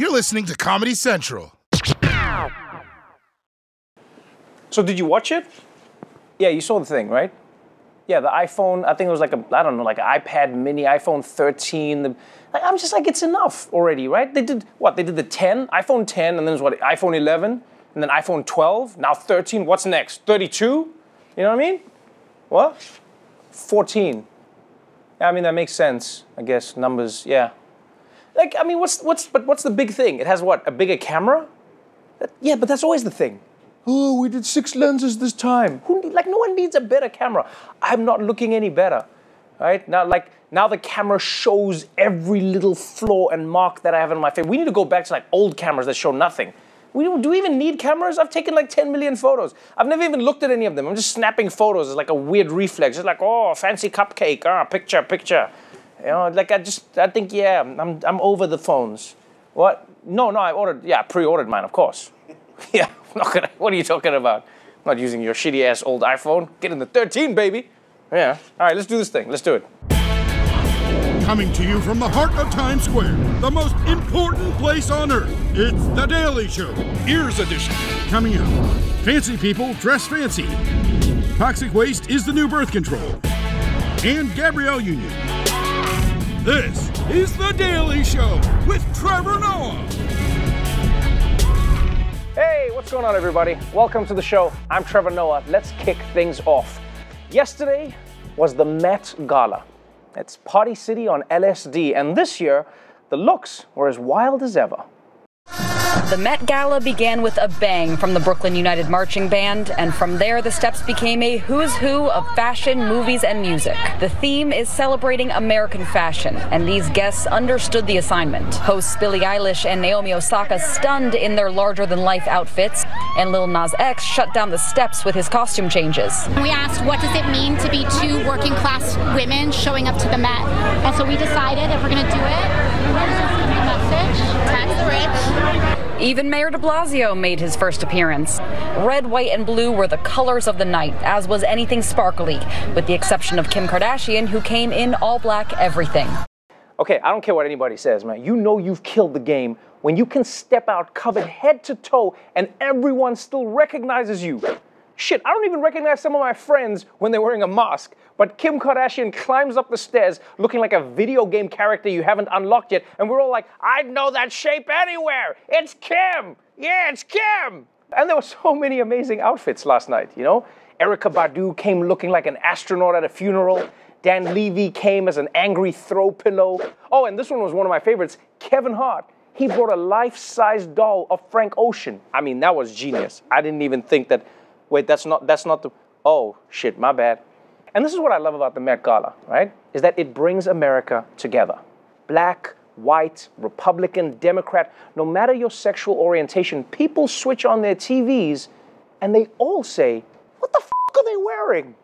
You're listening to Comedy Central. So did you watch it? Yeah, you saw the thing, right? Yeah, the iPhone. I think it was like a I don't know, like an iPad Mini, iPhone 13. The, like, I'm just like it's enough already, right? They did what? They did the 10, iPhone 10, and then what? iPhone 11, and then iPhone 12. Now 13. What's next? 32. You know what I mean? What? 14. Yeah, I mean that makes sense. I guess numbers. Yeah. Like I mean, what's what's but what's the big thing? It has what? A bigger camera? That- yeah, but that's always the thing. Oh, we did six lenses this time. Who need, like no one needs a better camera. I'm not looking any better. Right? Now like now the camera shows every little flaw and mark that I have in my face. We need to go back to like old cameras that show nothing. We do we even need cameras? I've taken like 10 million photos. I've never even looked at any of them. I'm just snapping photos. It's like a weird reflex. It's like, oh, fancy cupcake. Ah, picture, picture. You know, like I just, I think, yeah, I'm, I'm over the phones. What? No, no, I ordered, yeah, pre-ordered mine, of course. yeah, I'm not gonna, what are you talking about? I'm not using your shitty ass old iPhone. Get in the 13, baby. Yeah. All right, let's do this thing. Let's do it. Coming to you from the heart of Times Square, the most important place on earth. It's The Daily Show, Ears Edition. Coming up, fancy people dress fancy. Toxic waste is the new birth control. And Gabrielle Union. This is The Daily Show with Trevor Noah. Hey, what's going on, everybody? Welcome to the show. I'm Trevor Noah. Let's kick things off. Yesterday was the Met Gala. It's Party City on LSD, and this year, the looks were as wild as ever. The Met Gala began with a bang from the Brooklyn United Marching Band, and from there, the steps became a who's who of fashion, movies, and music. The theme is celebrating American fashion, and these guests understood the assignment. Hosts Billie Eilish and Naomi Osaka stunned in their larger than life outfits, and Lil Nas X shut down the steps with his costume changes. We asked, what does it mean to be two working class women showing up to the Met? And so we decided if we're going to do it, we're going to the message, tax the rich. Even Mayor de Blasio made his first appearance. Red, white, and blue were the colors of the night, as was anything sparkly, with the exception of Kim Kardashian, who came in all black everything. Okay, I don't care what anybody says, man. You know you've killed the game when you can step out covered head to toe and everyone still recognizes you. Shit, I don't even recognize some of my friends when they're wearing a mask. But Kim Kardashian climbs up the stairs looking like a video game character you haven't unlocked yet, and we're all like, I know that shape anywhere. It's Kim. Yeah, it's Kim. And there were so many amazing outfits last night, you know? Erykah Badu came looking like an astronaut at a funeral. Dan Levy came as an angry throw pillow. Oh, and this one was one of my favorites Kevin Hart. He brought a life size doll of Frank Ocean. I mean, that was genius. I didn't even think that. Wait, that's not that's not the. Oh shit, my bad. And this is what I love about the Met Gala, right? Is that it brings America together. Black, white, Republican, Democrat, no matter your sexual orientation, people switch on their TVs and they all say, What the f are they wearing?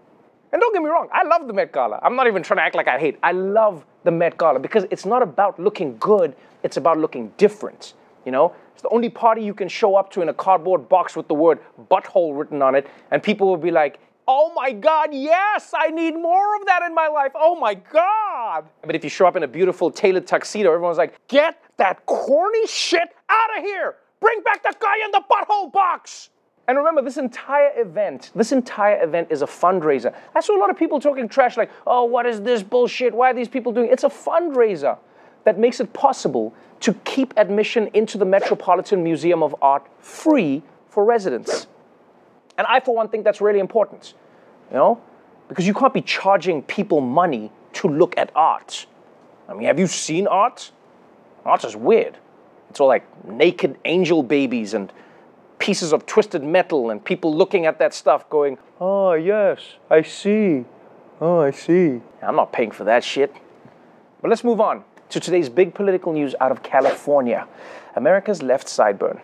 And don't get me wrong, I love the Met Gala. I'm not even trying to act like I hate. I love the Met Gala because it's not about looking good, it's about looking different. You know, it's the only party you can show up to in a cardboard box with the word butthole written on it, and people will be like, Oh my God, yes, I need more of that in my life. Oh my God. But if you show up in a beautiful tailored tuxedo, everyone's like, Get that corny shit out of here. Bring back the guy in the butthole box. And remember, this entire event, this entire event is a fundraiser. I saw a lot of people talking trash like, oh, what is this bullshit? Why are these people doing it? It's a fundraiser that makes it possible to keep admission into the Metropolitan Museum of Art free for residents. And I, for one, think that's really important, you know, because you can't be charging people money to look at art. I mean, have you seen art? Art is weird. It's all like naked angel babies and pieces of twisted metal and people looking at that stuff going, oh, yes, I see. Oh, I see. I'm not paying for that shit. But let's move on to today's big political news out of California America's left sideburn.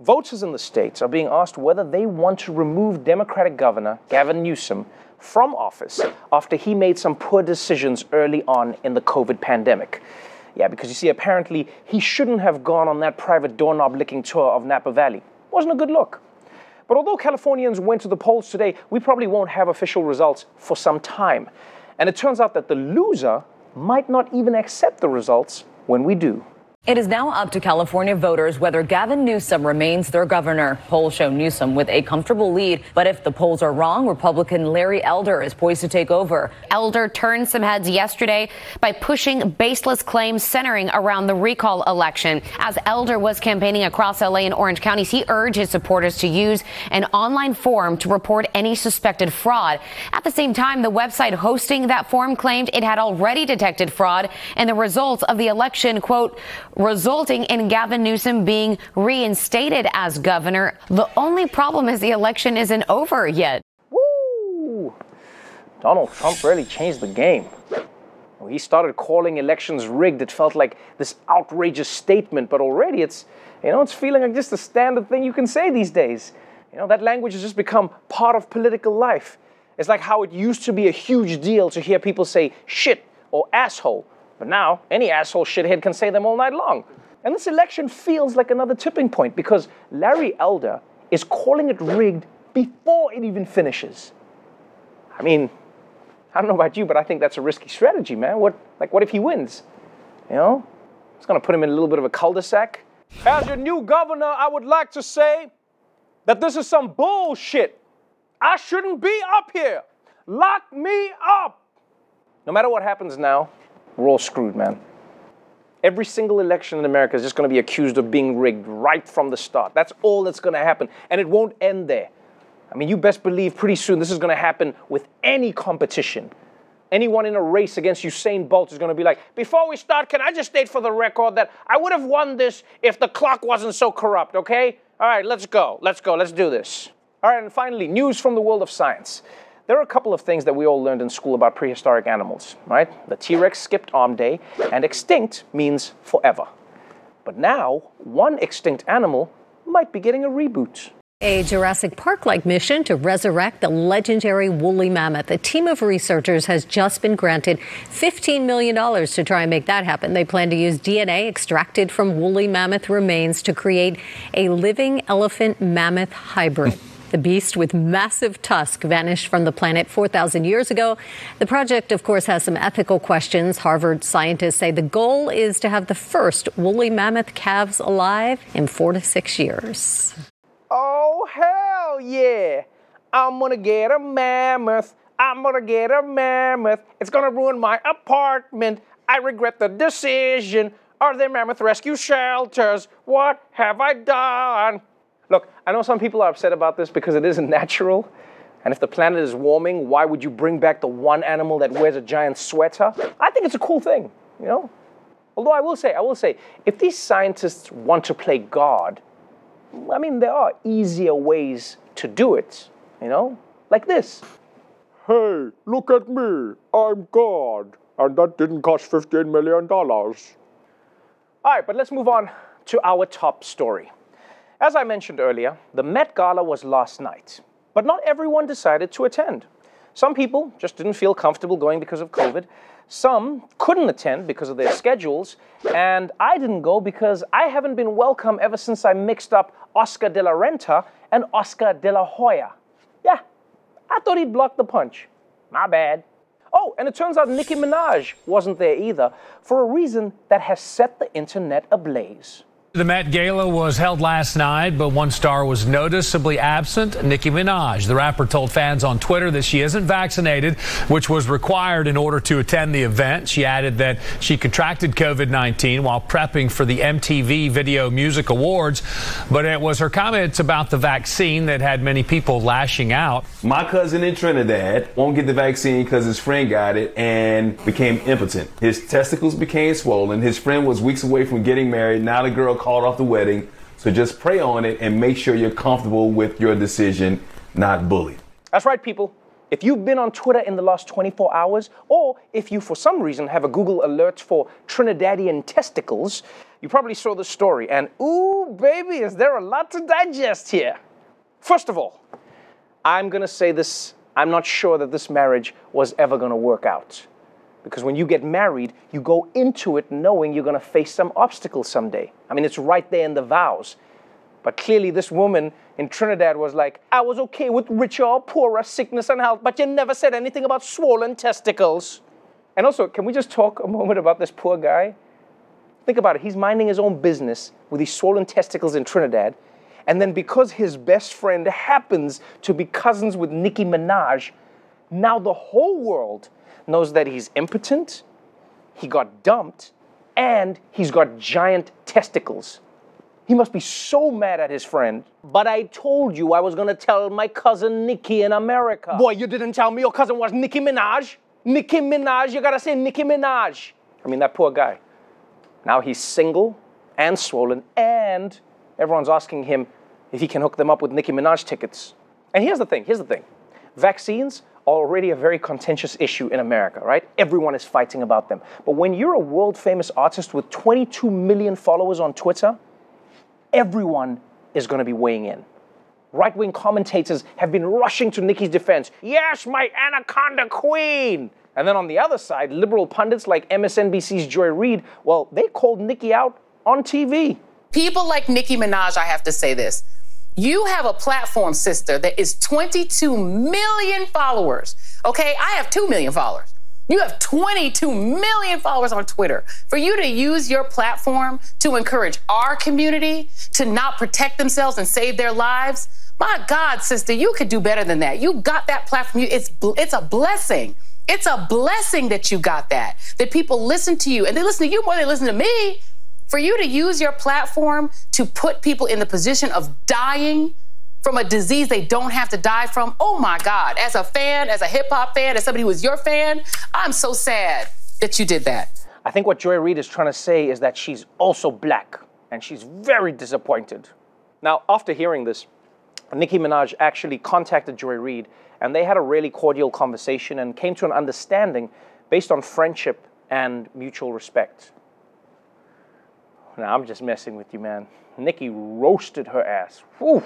Voters in the states are being asked whether they want to remove Democratic Governor Gavin Newsom from office after he made some poor decisions early on in the COVID pandemic. Yeah, because you see, apparently he shouldn't have gone on that private doorknob licking tour of Napa Valley. Wasn't a good look. But although Californians went to the polls today, we probably won't have official results for some time. And it turns out that the loser might not even accept the results when we do. It is now up to California voters whether Gavin Newsom remains their governor. Polls show Newsom with a comfortable lead, but if the polls are wrong, Republican Larry Elder is poised to take over. Elder turned some heads yesterday by pushing baseless claims centering around the recall election. As Elder was campaigning across LA and Orange counties, he urged his supporters to use an online form to report any suspected fraud. At the same time, the website hosting that form claimed it had already detected fraud and the results of the election, quote, resulting in Gavin Newsom being reinstated as governor. The only problem is the election isn't over yet. Woo! Donald Trump really changed the game. He started calling elections rigged, it felt like this outrageous statement, but already it's, you know, it's feeling like just a standard thing you can say these days. You know, that language has just become part of political life. It's like how it used to be a huge deal to hear people say shit or asshole. But now, any asshole shithead can say them all night long. And this election feels like another tipping point because Larry Elder is calling it rigged before it even finishes. I mean, I don't know about you, but I think that's a risky strategy, man. What, like, what if he wins? You know, it's going to put him in a little bit of a cul-de-sac. As your new governor, I would like to say that this is some bullshit. I shouldn't be up here. Lock me up. No matter what happens now, we're all screwed, man. Every single election in America is just going to be accused of being rigged right from the start. That's all that's going to happen. And it won't end there. I mean, you best believe pretty soon this is going to happen with any competition. Anyone in a race against Usain Bolt is going to be like, before we start, can I just state for the record that I would have won this if the clock wasn't so corrupt, okay? All right, let's go. Let's go. Let's do this. All right, and finally, news from the world of science. There are a couple of things that we all learned in school about prehistoric animals, right? The T Rex skipped arm day, and extinct means forever. But now, one extinct animal might be getting a reboot. A Jurassic Park like mission to resurrect the legendary woolly mammoth. A team of researchers has just been granted $15 million to try and make that happen. They plan to use DNA extracted from woolly mammoth remains to create a living elephant mammoth hybrid. The beast with massive tusk vanished from the planet 4,000 years ago. The project, of course, has some ethical questions. Harvard scientists say the goal is to have the first woolly mammoth calves alive in four to six years. Oh, hell yeah! I'm gonna get a mammoth. I'm gonna get a mammoth. It's gonna ruin my apartment. I regret the decision. Are there mammoth rescue shelters? What have I done? Look, I know some people are upset about this because it isn't natural. And if the planet is warming, why would you bring back the one animal that wears a giant sweater? I think it's a cool thing, you know? Although I will say, I will say, if these scientists want to play God, I mean, there are easier ways to do it, you know? Like this. Hey, look at me. I'm God. And that didn't cost $15 million. All right, but let's move on to our top story. As I mentioned earlier, the Met Gala was last night, but not everyone decided to attend. Some people just didn't feel comfortable going because of COVID. Some couldn't attend because of their schedules, and I didn't go because I haven't been welcome ever since I mixed up Oscar de la Renta and Oscar de la Hoya. Yeah, I thought he'd block the punch. My bad. Oh, and it turns out Nicki Minaj wasn't there either for a reason that has set the internet ablaze. The Met Gala was held last night, but one star was noticeably absent Nicki Minaj. The rapper told fans on Twitter that she isn't vaccinated, which was required in order to attend the event. She added that she contracted COVID 19 while prepping for the MTV Video Music Awards, but it was her comments about the vaccine that had many people lashing out. My cousin in Trinidad won't get the vaccine because his friend got it and became impotent. His testicles became swollen. His friend was weeks away from getting married. Now the girl called off the wedding. So just pray on it and make sure you're comfortable with your decision, not bully. That's right, people. If you've been on Twitter in the last 24 hours, or if you for some reason have a Google alert for Trinidadian testicles, you probably saw the story. And ooh, baby, is there a lot to digest here. First of all, I'm gonna say this I'm not sure that this marriage was ever gonna work out. Because when you get married, you go into it knowing you're going to face some obstacles someday. I mean, it's right there in the vows. But clearly, this woman in Trinidad was like, I was okay with richer or poorer, sickness and health, but you never said anything about swollen testicles. And also, can we just talk a moment about this poor guy? Think about it. He's minding his own business with his swollen testicles in Trinidad. And then because his best friend happens to be cousins with Nicki Minaj, now the whole world knows that he's impotent, he got dumped, and he's got giant testicles. He must be so mad at his friend. But I told you I was gonna tell my cousin Nicki in America. Boy, you didn't tell me your cousin was Nicki Minaj. Nicki Minaj, you gotta say Nicki Minaj. I mean, that poor guy. Now he's single and swollen, and everyone's asking him if he can hook them up with Nicki Minaj tickets. And here's the thing here's the thing vaccines already a very contentious issue in America, right? Everyone is fighting about them. But when you're a world famous artist with 22 million followers on Twitter, everyone is going to be weighing in. Right wing commentators have been rushing to Nicki's defense. Yes, my anaconda queen! And then on the other side, liberal pundits like MSNBC's Joy Reid, well, they called Nicki out on TV. People like Nicki Minaj, I have to say this. You have a platform, sister, that is 22 million followers. Okay, I have 2 million followers. You have 22 million followers on Twitter. For you to use your platform to encourage our community to not protect themselves and save their lives, my God, sister, you could do better than that. You got that platform. It's, it's a blessing. It's a blessing that you got that, that people listen to you and they listen to you more than they listen to me. For you to use your platform to put people in the position of dying from a disease they don't have to die from. Oh my God. As a fan, as a hip hop fan, as somebody who was your fan, I'm so sad that you did that. I think what Joy Reid is trying to say is that she's also black, and she's very disappointed. Now, after hearing this, Nicki Minaj actually contacted Joy Reid, and they had a really cordial conversation and came to an understanding based on friendship and mutual respect. Now, I'm just messing with you, man. Nicki roasted her ass. Whew.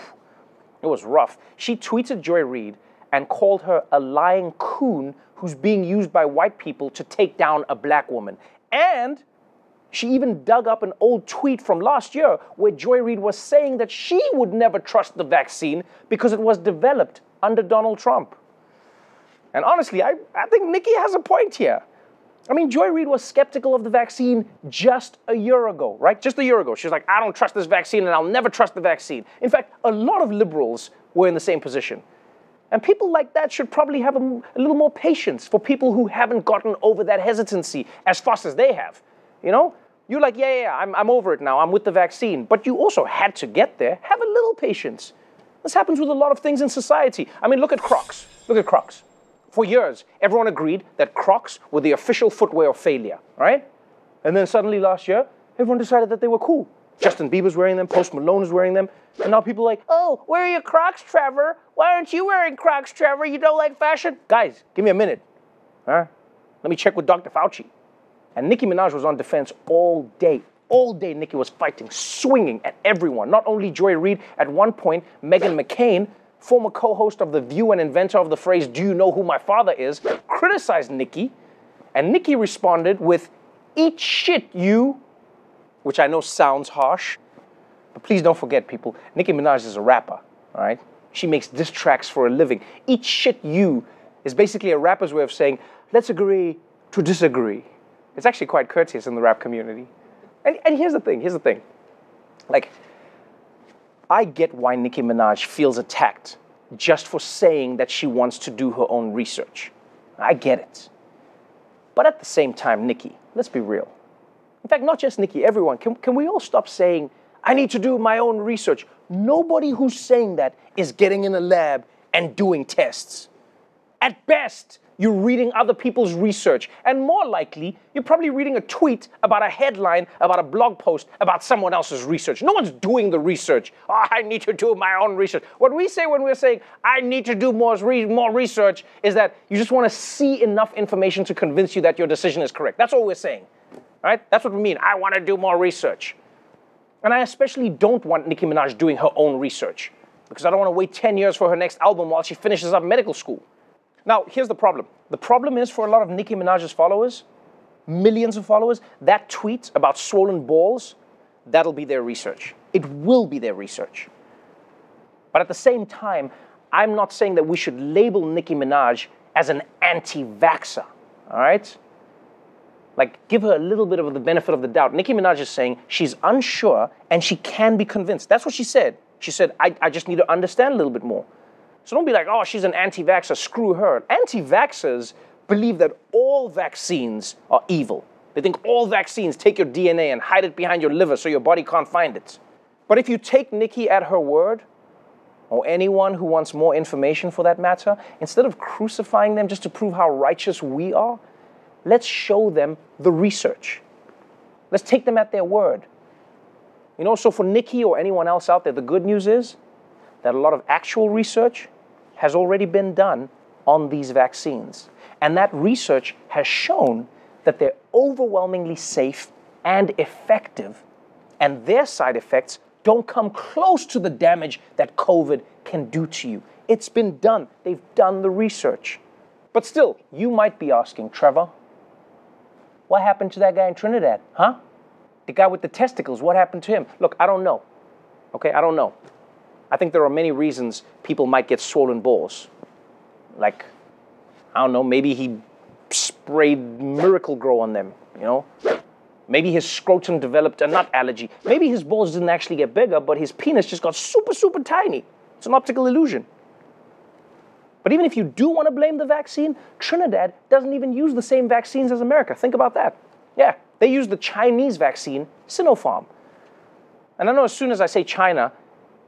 It was rough. She tweeted Joy Reid and called her a lying coon who's being used by white people to take down a black woman. And she even dug up an old tweet from last year where Joy Reid was saying that she would never trust the vaccine because it was developed under Donald Trump. And honestly, I, I think Nicki has a point here. I mean, Joy Reid was skeptical of the vaccine just a year ago, right? Just a year ago. She was like, I don't trust this vaccine and I'll never trust the vaccine. In fact, a lot of liberals were in the same position. And people like that should probably have a, a little more patience for people who haven't gotten over that hesitancy as fast as they have. You know? You're like, yeah, yeah, yeah, I'm, I'm over it now. I'm with the vaccine. But you also had to get there. Have a little patience. This happens with a lot of things in society. I mean, look at Crocs. Look at Crocs. For years, everyone agreed that Crocs were the official footwear of failure, right? And then suddenly last year, everyone decided that they were cool. Justin Bieber's wearing them, Post Malone is wearing them, and now people are like, oh, where are your Crocs, Trevor? Why aren't you wearing Crocs, Trevor? You don't like fashion? Guys, give me a minute. Huh? Let me check with Dr. Fauci. And Nicki Minaj was on defense all day. All day, Nicki was fighting, swinging at everyone. Not only Joy Reid, at one point, Meghan McCain former co-host of The View and inventor of the phrase, do you know who my father is, criticized Nicki, and Nicki responded with, eat shit, you, which I know sounds harsh, but please don't forget, people, Nicki Minaj is a rapper, all right? She makes diss tracks for a living. Eat shit, you is basically a rapper's way of saying, let's agree to disagree. It's actually quite courteous in the rap community. And, and here's the thing, here's the thing. Like, I get why Nicki Minaj feels attacked just for saying that she wants to do her own research. I get it. But at the same time, Nicki, let's be real. In fact, not just Nicki, everyone, can, can we all stop saying, I need to do my own research? Nobody who's saying that is getting in a lab and doing tests. At best, you're reading other people's research. And more likely, you're probably reading a tweet about a headline, about a blog post, about someone else's research. No one's doing the research. Oh, I need to do my own research. What we say when we're saying, I need to do more, more research, is that you just want to see enough information to convince you that your decision is correct. That's all we're saying. Right? That's what we mean. I want to do more research. And I especially don't want Nicki Minaj doing her own research because I don't want to wait 10 years for her next album while she finishes up medical school. Now, here's the problem. The problem is for a lot of Nicki Minaj's followers, millions of followers, that tweet about swollen balls, that'll be their research. It will be their research. But at the same time, I'm not saying that we should label Nicki Minaj as an anti vaxxer, all right? Like, give her a little bit of the benefit of the doubt. Nicki Minaj is saying she's unsure and she can be convinced. That's what she said. She said, I, I just need to understand a little bit more. So don't be like, oh, she's an anti vaxxer, screw her. Anti vaxxers believe that all vaccines are evil. They think all vaccines take your DNA and hide it behind your liver so your body can't find it. But if you take Nicki at her word, or anyone who wants more information for that matter, instead of crucifying them just to prove how righteous we are, let's show them the research. Let's take them at their word. You know, so for Nicki or anyone else out there, the good news is that a lot of actual research has already been done on these vaccines. And that research has shown that they're overwhelmingly safe and effective, and their side effects don't come close to the damage that COVID can do to you. It's been done, they've done the research. But still, you might be asking, Trevor, what happened to that guy in Trinidad? Huh? The guy with the testicles, what happened to him? Look, I don't know. Okay, I don't know. I think there are many reasons people might get swollen balls. Like, I don't know, maybe he sprayed Miracle-Gro on them, you know? Maybe his scrotum developed uh, a nut allergy. Maybe his balls didn't actually get bigger, but his penis just got super, super tiny. It's an optical illusion. But even if you do want to blame the vaccine, Trinidad doesn't even use the same vaccines as America. Think about that. Yeah, they use the Chinese vaccine, Sinopharm. And I know as soon as I say China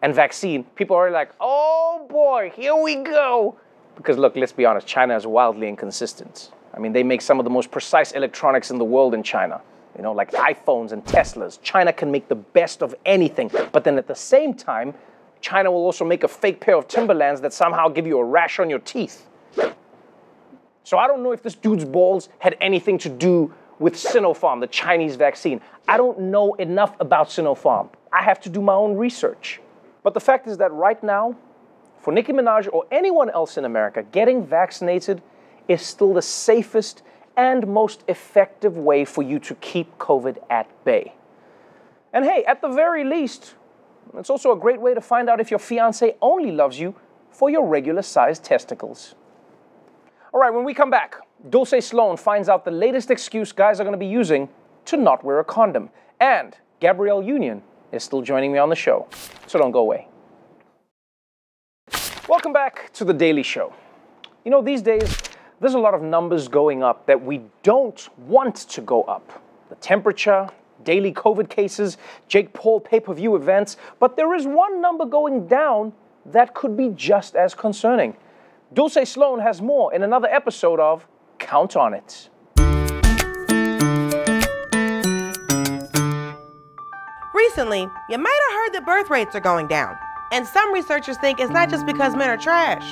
and vaccine, people are like, oh boy, here we go. Because look, let's be honest, China is wildly inconsistent. I mean, they make some of the most precise electronics in the world in China. You know, like iPhones and Teslas. China can make the best of anything. But then at the same time, China will also make a fake pair of Timberlands that somehow give you a rash on your teeth. So I don't know if this dude's balls had anything to do with Sinopharm, the Chinese vaccine. I don't know enough about Sinopharm. I have to do my own research. But the fact is that right now, for Nicki Minaj or anyone else in America, getting vaccinated is still the safest and most effective way for you to keep COVID at bay. And hey, at the very least, it's also a great way to find out if your fiance only loves you for your regular sized testicles. All right, when we come back, Dulce Sloan finds out the latest excuse guys are going to be using to not wear a condom. And Gabrielle Union is still joining me on the show. So don't go away. Welcome back to The Daily Show. You know, these days, there's a lot of numbers going up that we don't want to go up. The temperature, daily COVID cases, Jake Paul pay per view events, but there is one number going down that could be just as concerning. Dulce Sloan has more in another episode of Count on It. Recently, you might have heard that birth rates are going down, and some researchers think it's not just because men are trash.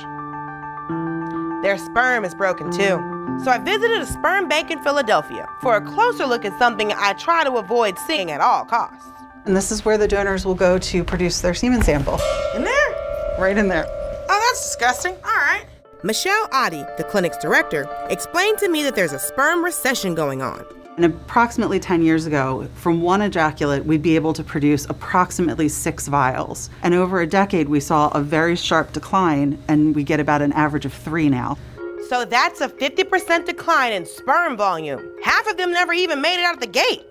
Their sperm is broken too. So I visited a sperm bank in Philadelphia for a closer look at something I try to avoid seeing at all costs. And this is where the donors will go to produce their semen sample. In there? Right in there. Oh, that's disgusting. All right. Michelle Adi, the clinic's director, explained to me that there's a sperm recession going on. And approximately 10 years ago, from one ejaculate, we'd be able to produce approximately six vials. And over a decade, we saw a very sharp decline, and we get about an average of three now. So that's a 50% decline in sperm volume. Half of them never even made it out the gate.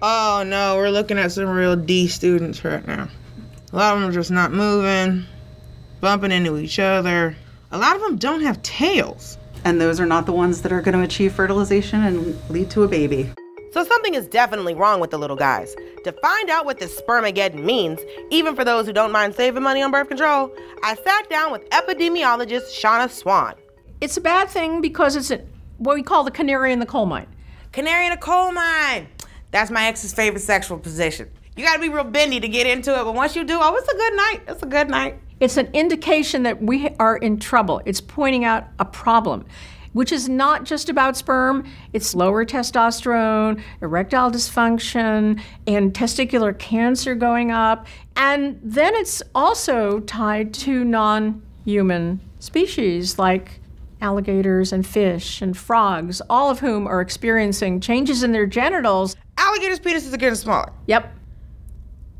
Oh no, we're looking at some real D students right now. A lot of them are just not moving, bumping into each other. A lot of them don't have tails. And those are not the ones that are going to achieve fertilization and lead to a baby. So something is definitely wrong with the little guys. To find out what this spermageddon means, even for those who don't mind saving money on birth control, I sat down with epidemiologist Shanna Swan. It's a bad thing because it's a, what we call the canary in the coal mine. Canary in a coal mine. That's my ex's favorite sexual position. You gotta be real bendy to get into it, but once you do, oh, it's a good night. It's a good night. It's an indication that we are in trouble. It's pointing out a problem, which is not just about sperm, it's lower testosterone, erectile dysfunction, and testicular cancer going up. And then it's also tied to non human species like alligators and fish and frogs, all of whom are experiencing changes in their genitals. Alligators' penises are getting smaller. Yep.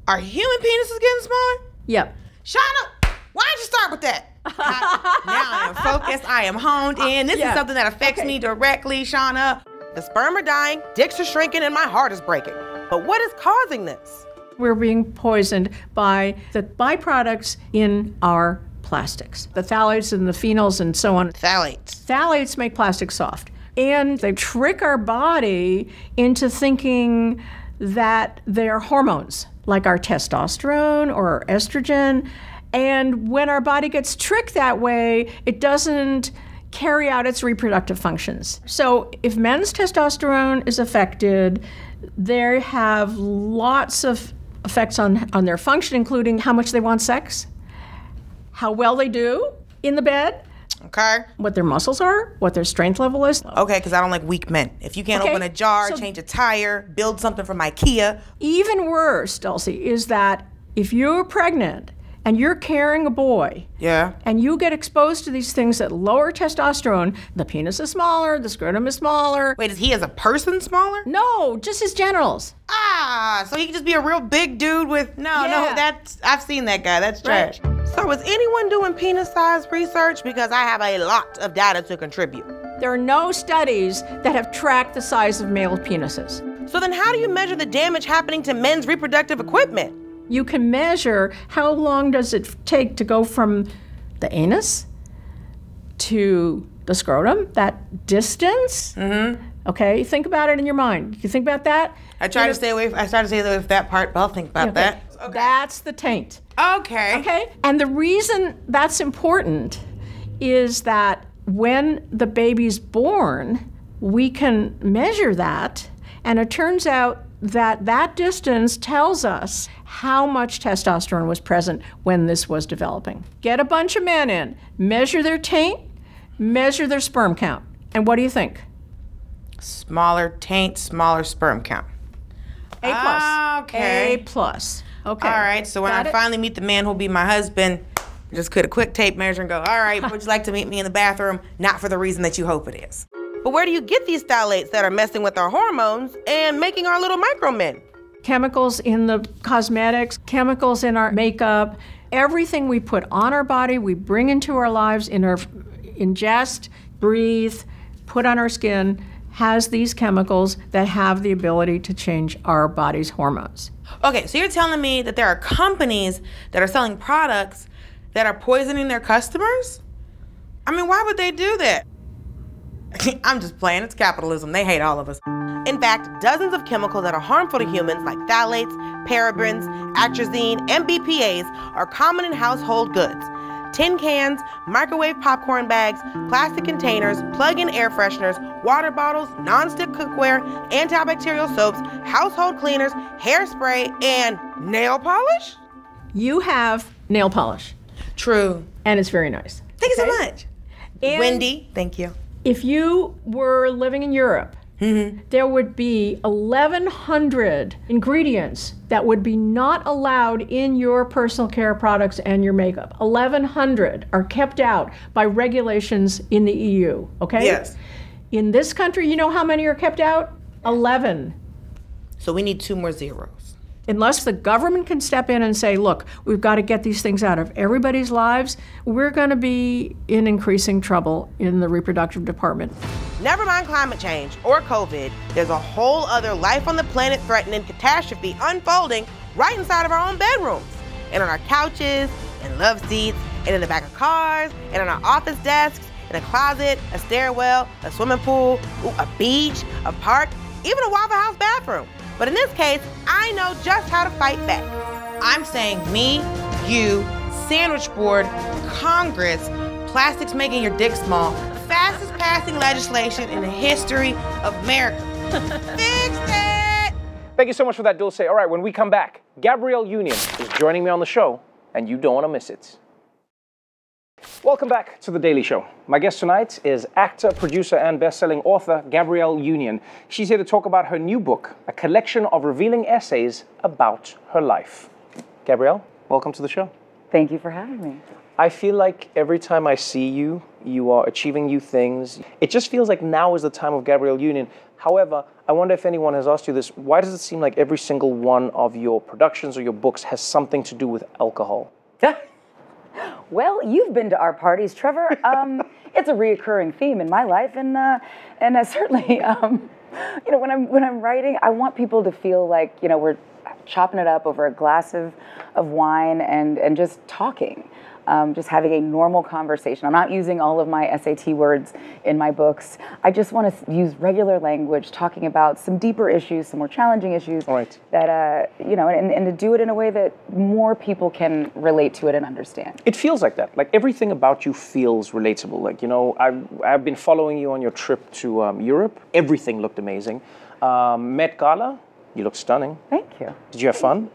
Are human penises getting smaller? Yep. Shanna, why did you start with that? I, now I am focused. I am honed in. This yeah. is something that affects Okay. me directly, Shanna. The sperm are dying, dicks are shrinking, and my heart is breaking. But what is causing this? We're being poisoned by the byproducts in our plastics the phthalates and the phenols and so on. Phthalates. Phthalates make plastic soft. And they trick our body into thinking that they're hormones, like our testosterone or our estrogen. And when our body gets tricked that way, it doesn't carry out its reproductive functions. So if men's testosterone is affected, they have lots of effects on, on their function, including how much they want sex, how well they do in the bed, Okay. what their muscles are, what their strength level is. Okay, because I don't like weak men. If you can't Okay, open a jar, so- change a tire, build something from IKEA. Even worse, Dulcie, is that if you're pregnant and you're carrying a boy, Yeah. and you get exposed to these things that lower testosterone, the penis is smaller, the scrotum is smaller. Wait, is he as a person smaller? No, just his genitals. Ah, so he can just be a real big dude with no, no. That's I've seen that guy. That's Right. trash. So is anyone doing penis size research? Because I have a lot of data to contribute. There are no studies that have tracked the size of male penises. So then, how do you measure the damage happening to men's reproductive equipment? You can measure how long does it take to go from the anus to the scrotum, that distance. Mm-hmm. Okay, think about it in your mind. You think about that? I try to stay away. I try to stay away from that part, but I'll think about Okay. that. That's the taint. Okay. Okay. And the reason that's important is that when the baby's born, we can measure that. And it turns out that that distance tells us how much testosterone was present when this was developing. Get a bunch of men in, measure their taint, measure their sperm count. And what do you think? Smaller taint, smaller sperm count. A plus. Okay. A plus. Okay. All right. So when Got I it? finally meet the man who'll be my husband, just put a quick tape measure and go, all right, would you like to meet me in the bathroom? Not for the reason that you hope it is. But where do you get these phthalates that are messing with our hormones and making our little micro men? Chemicals in the cosmetics, chemicals in our makeup, everything we put on our body, we bring into our lives, in our ingest, breathe, put on our skin, has these chemicals that have the ability to change our body's hormones. Okay, so you're telling me that there are companies that are selling products that are poisoning their customers? I mean, why would they do that? I'm just playing. It's capitalism. They hate all of us. In fact, dozens of chemicals that are harmful to humans, like phthalates, parabens, atrazine, and BPAs, are common in household goods. Tin cans, microwave popcorn bags, plastic containers, plug in air fresheners, water bottles, non-stick cookware, antibacterial soaps, household cleaners, hairspray, and nail polish? You have nail polish. True. And it's very nice. Thank you so much. And Wendy, thank you. If you were living in Europe, mm-hmm. there would be 1,100 ingredients that would be not allowed in your personal care products and your makeup. 1,100 are kept out by regulations in the EU, okay? Yes. In this country, you know how many are kept out? 11. So we need two more zeros. Unless the government can step in and say, look, we've got to get these things out of everybody's lives, we're going to be in increasing trouble in the reproductive department. Never mind climate change or COVID, there's a whole other life on the planet threatening catastrophe unfolding right inside of our own bedrooms, and on our couches, and love seats, and in the back of cars, and on our office desks, in a closet, a stairwell, a swimming pool, ooh, a beach, a park, even a Waffle House bathroom. But in this case, I know just how to fight back. I'm saying me, you, sandwich board, Congress, plastics making your dick small, fastest passing legislation in the history of America. Fix it! Thank you so much for that, Dulce. All right, when we come back, Gabrielle Union is joining me on the show, and you don't want to miss it. Welcome back to The Daily Show. My guest tonight is actor, producer, and best-selling author Gabrielle Union. She's here to talk about her new book, a collection of revealing essays about her life. Gabrielle, welcome to the show. Thank you for having me. I feel like every time I see you, you are achieving new things. It just feels like now is the time of Gabrielle Union. However, I wonder if anyone has asked you this why does it seem like every single one of your productions or your books has something to do with alcohol? Well, you've been to our parties, Trevor. Um, it's a reoccurring theme in my life, and uh, and uh, certainly um, you know, when I'm when I'm writing, I want people to feel like you know we're chopping it up over a glass of, of wine and and just talking. Um, just having a normal conversation. I'm not using all of my SAT words in my books. I just want to use regular language, talking about some deeper issues, some more challenging issues. Right. That uh, you know, and, and to do it in a way that more people can relate to it and understand. It feels like that. Like everything about you feels relatable. Like you know, I've I've been following you on your trip to um, Europe. Everything looked amazing. Um, Met Gala, you look stunning. Thank you. Did you have fun?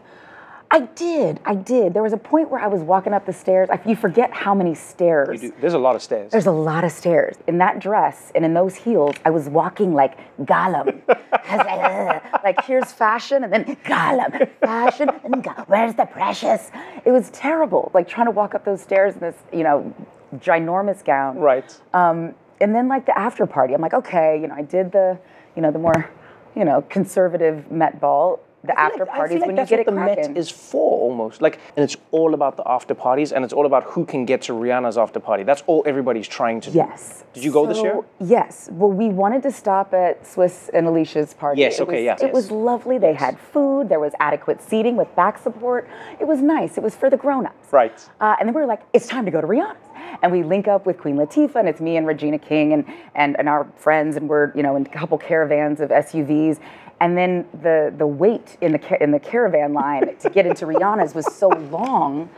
I did. I did. There was a point where I was walking up the stairs. I, you forget how many stairs. There's a lot of stairs. There's a lot of stairs. In that dress and in those heels, I was walking like Gollum. I was like, "Ugh." like, here's fashion, and then Gollum, fashion, and. Where's the precious? It was terrible. Like trying to walk up those stairs in this, you know, ginormous gown. Right. Um, and then like the after party, I'm like, okay, you know, I did the, you know, the more, you know, conservative Met Ball. The after I parties like when you that's get what it the Met is for almost. Like, and it's all about the after parties, and it's all about who can get to Rihanna's after party. That's all everybody's trying to do. Yes. Did you go this year? So, Yes. Well, we wanted to stop at Swizz and Alicia's party. Yes, It okay, was, yes, It yes. was lovely. They had food. There was adequate seating with back support. It was nice. It was for the grown-ups. Right. Uh, and then we were like, it's time to go to Rihanna's. And we link up with Queen Latifah, and it's me and Regina King and, and, and our friends, and we're you know in a couple caravans of SUVs. And then the the wait in the in the caravan line to get into Rihanna's was so long,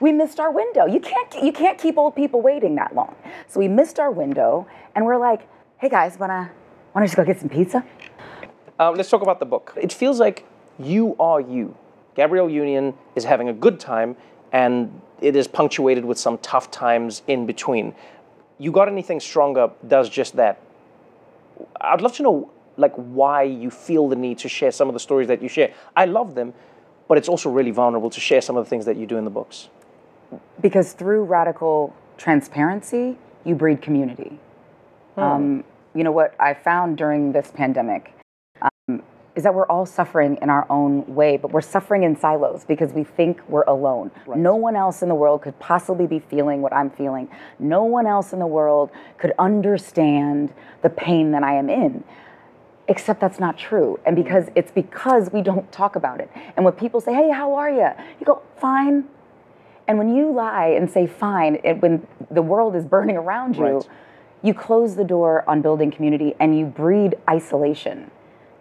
we missed our window. You can't you can't keep old people waiting that long. So we missed our window, and we're like, hey guys, wanna wanna just go get some pizza? Um, let's talk about the book. It feels like you are you. Gabrielle Union is having a good time, and it is punctuated with some tough times in between. You Got Anything Stronger does just that. I'd love to know, like, why you feel the need to share some of the stories that you share. I love them, but it's also really vulnerable to share some of the things that you do in the books. because through radical transparency, you breed community. Um, you know what I found during this pandemic um, is that we're all suffering in our own way, but we're suffering in silos because we think we're alone. No one else in the world could possibly be feeling what I'm feeling. No one else in the world could understand the pain that I am in. Except that's not true. And mm-hmm. because it's because we don't talk about it. And when people say, hey, how are you? You go, fine. And when you lie and say fine, it, when the world is burning around you, Right. you close the door on building community and you breed isolation.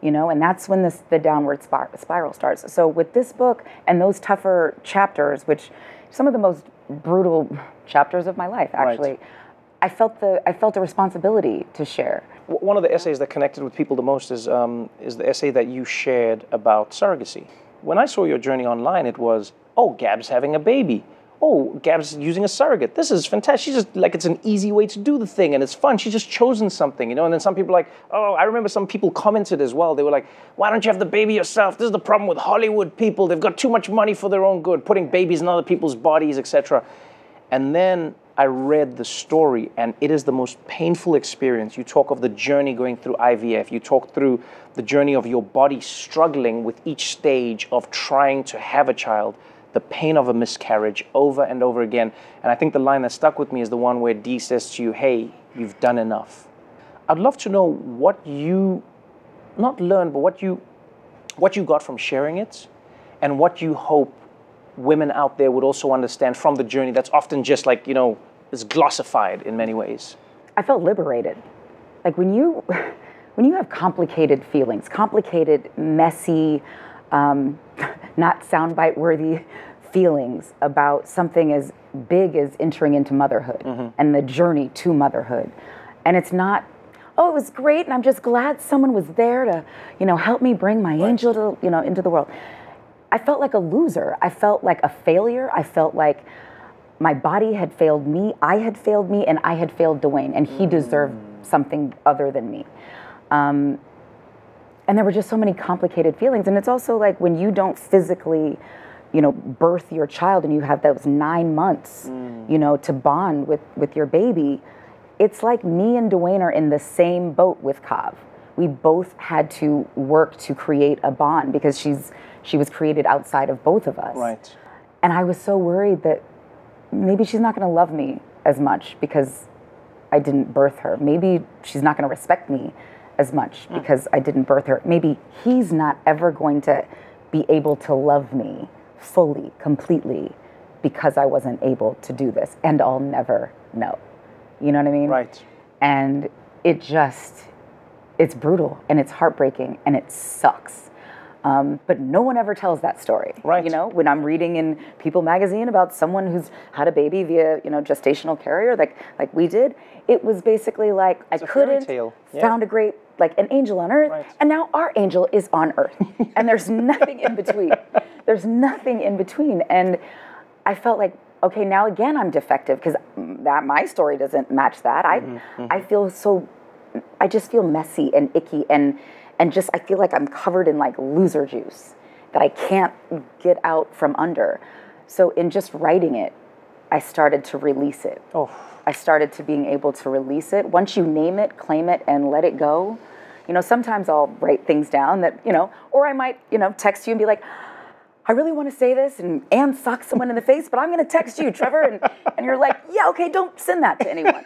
You know, and that's when this the downward spir- spiral starts. So with this book and those tougher chapters, which some of the most brutal chapters of my life, Right. I felt the I felt a responsibility to share. One of the essays that connected with people the most is, um, is the essay that you shared about surrogacy. When I saw your journey online, it was, oh, Gab's having a baby. Oh, Gab's using a surrogate. This is fantastic. She's just like, it's an easy way to do the thing and it's fun. She's just chosen something, you know? And then some people like, oh, I remember some people commented as well. They were like, why don't you have the baby yourself? This is the problem with Hollywood people. They've got too much money for their own good, putting babies in other people's bodies, etc. And then I read the story, and it is the most painful experience. You talk of the journey going through IVF, you talk through the journey of your body struggling with each stage of trying to have a child, the pain of a miscarriage over and over again. And I think the line that stuck with me is the one where Dee says to you, Hey, you've done enough. I'd love to know what you not learned, but what you what you got from sharing it and what you hope women out there would also understand from the journey that's often just like, you know, is glossified in many ways. I felt liberated. Like when you when you have complicated feelings, complicated, messy, um, not soundbite worthy feelings about something as big as entering into motherhood and the journey to motherhood. And it's not, oh, it was great, and I'm just glad someone was there to, you know, help me bring my angel to, you know, into the world. I felt like a loser. I felt like a failure. I felt like my body had failed me, I had failed me, and I had failed Dwyane, and he deserved something other than me. Um, and there were just so many complicated feelings. And it's also like when you don't physically, you know, birth your child and you have those nine months, you know, to bond with, with your baby, it's like me and Dwyane are in the same boat with Kav. We both had to work to create a bond because she's she was created outside of both of us. Right. And I was so worried that maybe she's not going to love me as much because I didn't birth her. Maybe she's not going to respect me as much mm. because I didn't birth her. Maybe he's not ever going to be able to love me fully, completely, because I wasn't able to do this, and I'll never know. You know what I mean? Right. And it just, it's brutal and it's heartbreaking and it sucks. Um, but no one ever tells that story. Right. You know, when I'm reading in People magazine about someone who's had a baby via, you know, gestational carrier, like like we did, it was basically like I a fairy couldn't. Yeah. found a great like an angel on earth, and now our angel is on earth, and there's nothing in between. There's nothing in between, and I felt like okay, now again I'm defective because that my story doesn't match that. I Mm-hmm, I feel so I just feel messy and icky and and just I feel like I'm covered in like loser juice that I can't get out from under. So in just writing it, I started to release it. Oh. I started to being able to release it. Once you name it, claim it, and let it go. You know, sometimes I'll write things down that, you know, or I might, you know, text you and be like, I really want to say this, and and sucks someone in the face, but I'm going to text you, Trevor. And, and you're like, yeah, okay, don't send that to anyone.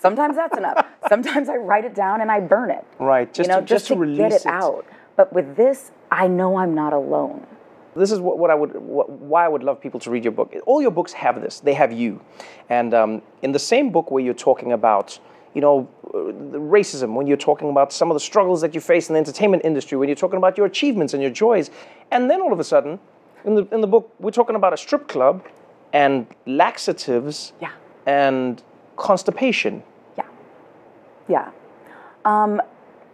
Sometimes that's enough. Sometimes I write it down and I burn it. Right. Just you know, to, just to, release get it, out. But with this, I know I'm not alone. This is what, what I would, what, why I would love people to read your book. All your books have this. They have you, and um, in the same book where you're talking about, you know, uh, racism, when you're talking about some of the struggles that you face in the entertainment industry, when you're talking about your achievements and your joys, and then all of a sudden, in the in the book, we're talking about a strip club, and laxatives, yeah. and constipation. Yeah. Um,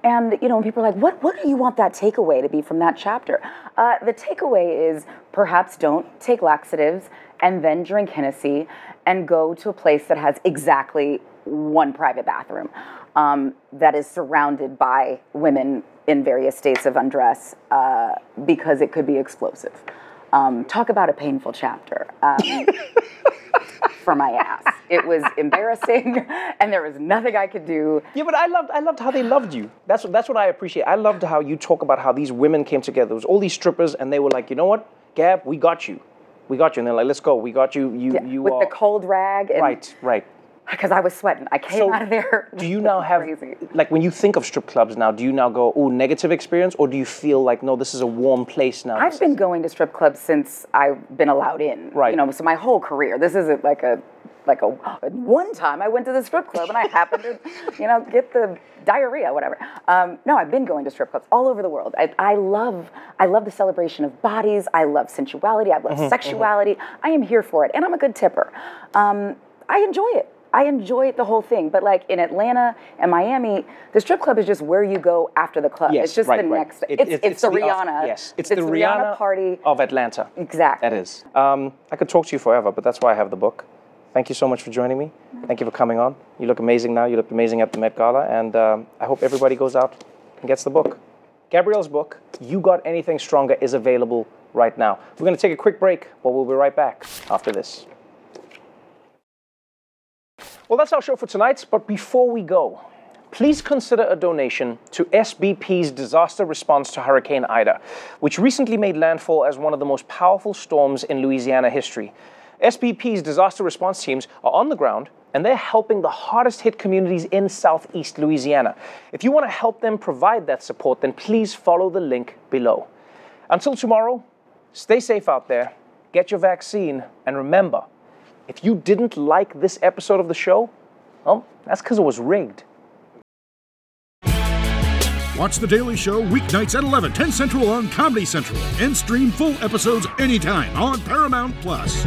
and you know, when people are like, "What? What do you want that takeaway to be from that chapter?" Uh, the takeaway is perhaps don't take laxatives and then drink Hennessy and go to a place that has exactly one private bathroom um, that is surrounded by women in various states of undress uh, because it could be explosive. Um, talk about a painful chapter. Um, for my ass. It was embarrassing, and there was nothing I could do. Yeah, but I loved I loved how they loved you. That's what that's what I appreciate. I loved how you talk about how these women came together. There was all these strippers, and they were like, you know what, Gab, we got you, we got you, and they're like, let's go, we got you. You you with are the cold rag. And, right, right. Because I was sweating. I came So, out of there. Do you now have like when you think of strip clubs now? Do you now go, oh, negative experience, or do you feel like no, this is a warm place now? I've been going to strip clubs since I've been allowed in. Right. You know, so my whole career. This isn't like a like a one time I went to the strip club and I happened to, you know, get the diarrhea, whatever. Um, no, I've been going to strip clubs all over the world. I, I love I love the celebration of bodies. I love sensuality. I love Mhm, sexuality. I am here for it, and I'm a good tipper. Um, I enjoy it. I enjoy the whole thing, but like in Atlanta and Miami, the strip club is just where you go after the club. Yes, it's just right, the right. next. It- it's, it- it's, the off- Rihanna. yes, it's, the Rihanna, Rihanna party of Atlanta. Exactly. That is. Um, I could talk to you forever, but that's why I have the book. Thank you so much for joining me. Thank you for coming on. You look amazing now. You look amazing at the Met Gala, and um, I hope everybody goes out and gets the book. Gabrielle's book, You Got Anything Stronger, is available right now. We're going to take a quick break, but we'll be right back after this. Well, that's our show for tonight, but before we go, please consider a donation to SBP's disaster response to Hurricane Ida, which recently made landfall as one of the most powerful storms in Louisiana history. SBP's disaster response teams are on the ground and they're helping the hardest hit communities in southeast Louisiana. If you want to help them provide that support, then please follow the link below. Until tomorrow, stay safe out there, get your vaccine, and remember, if you didn't like this episode of the show, well, that's because it was rigged. Watch The Daily Show weeknights at 11, 10 Central on Comedy Central, and stream full episodes anytime on Paramount Plus.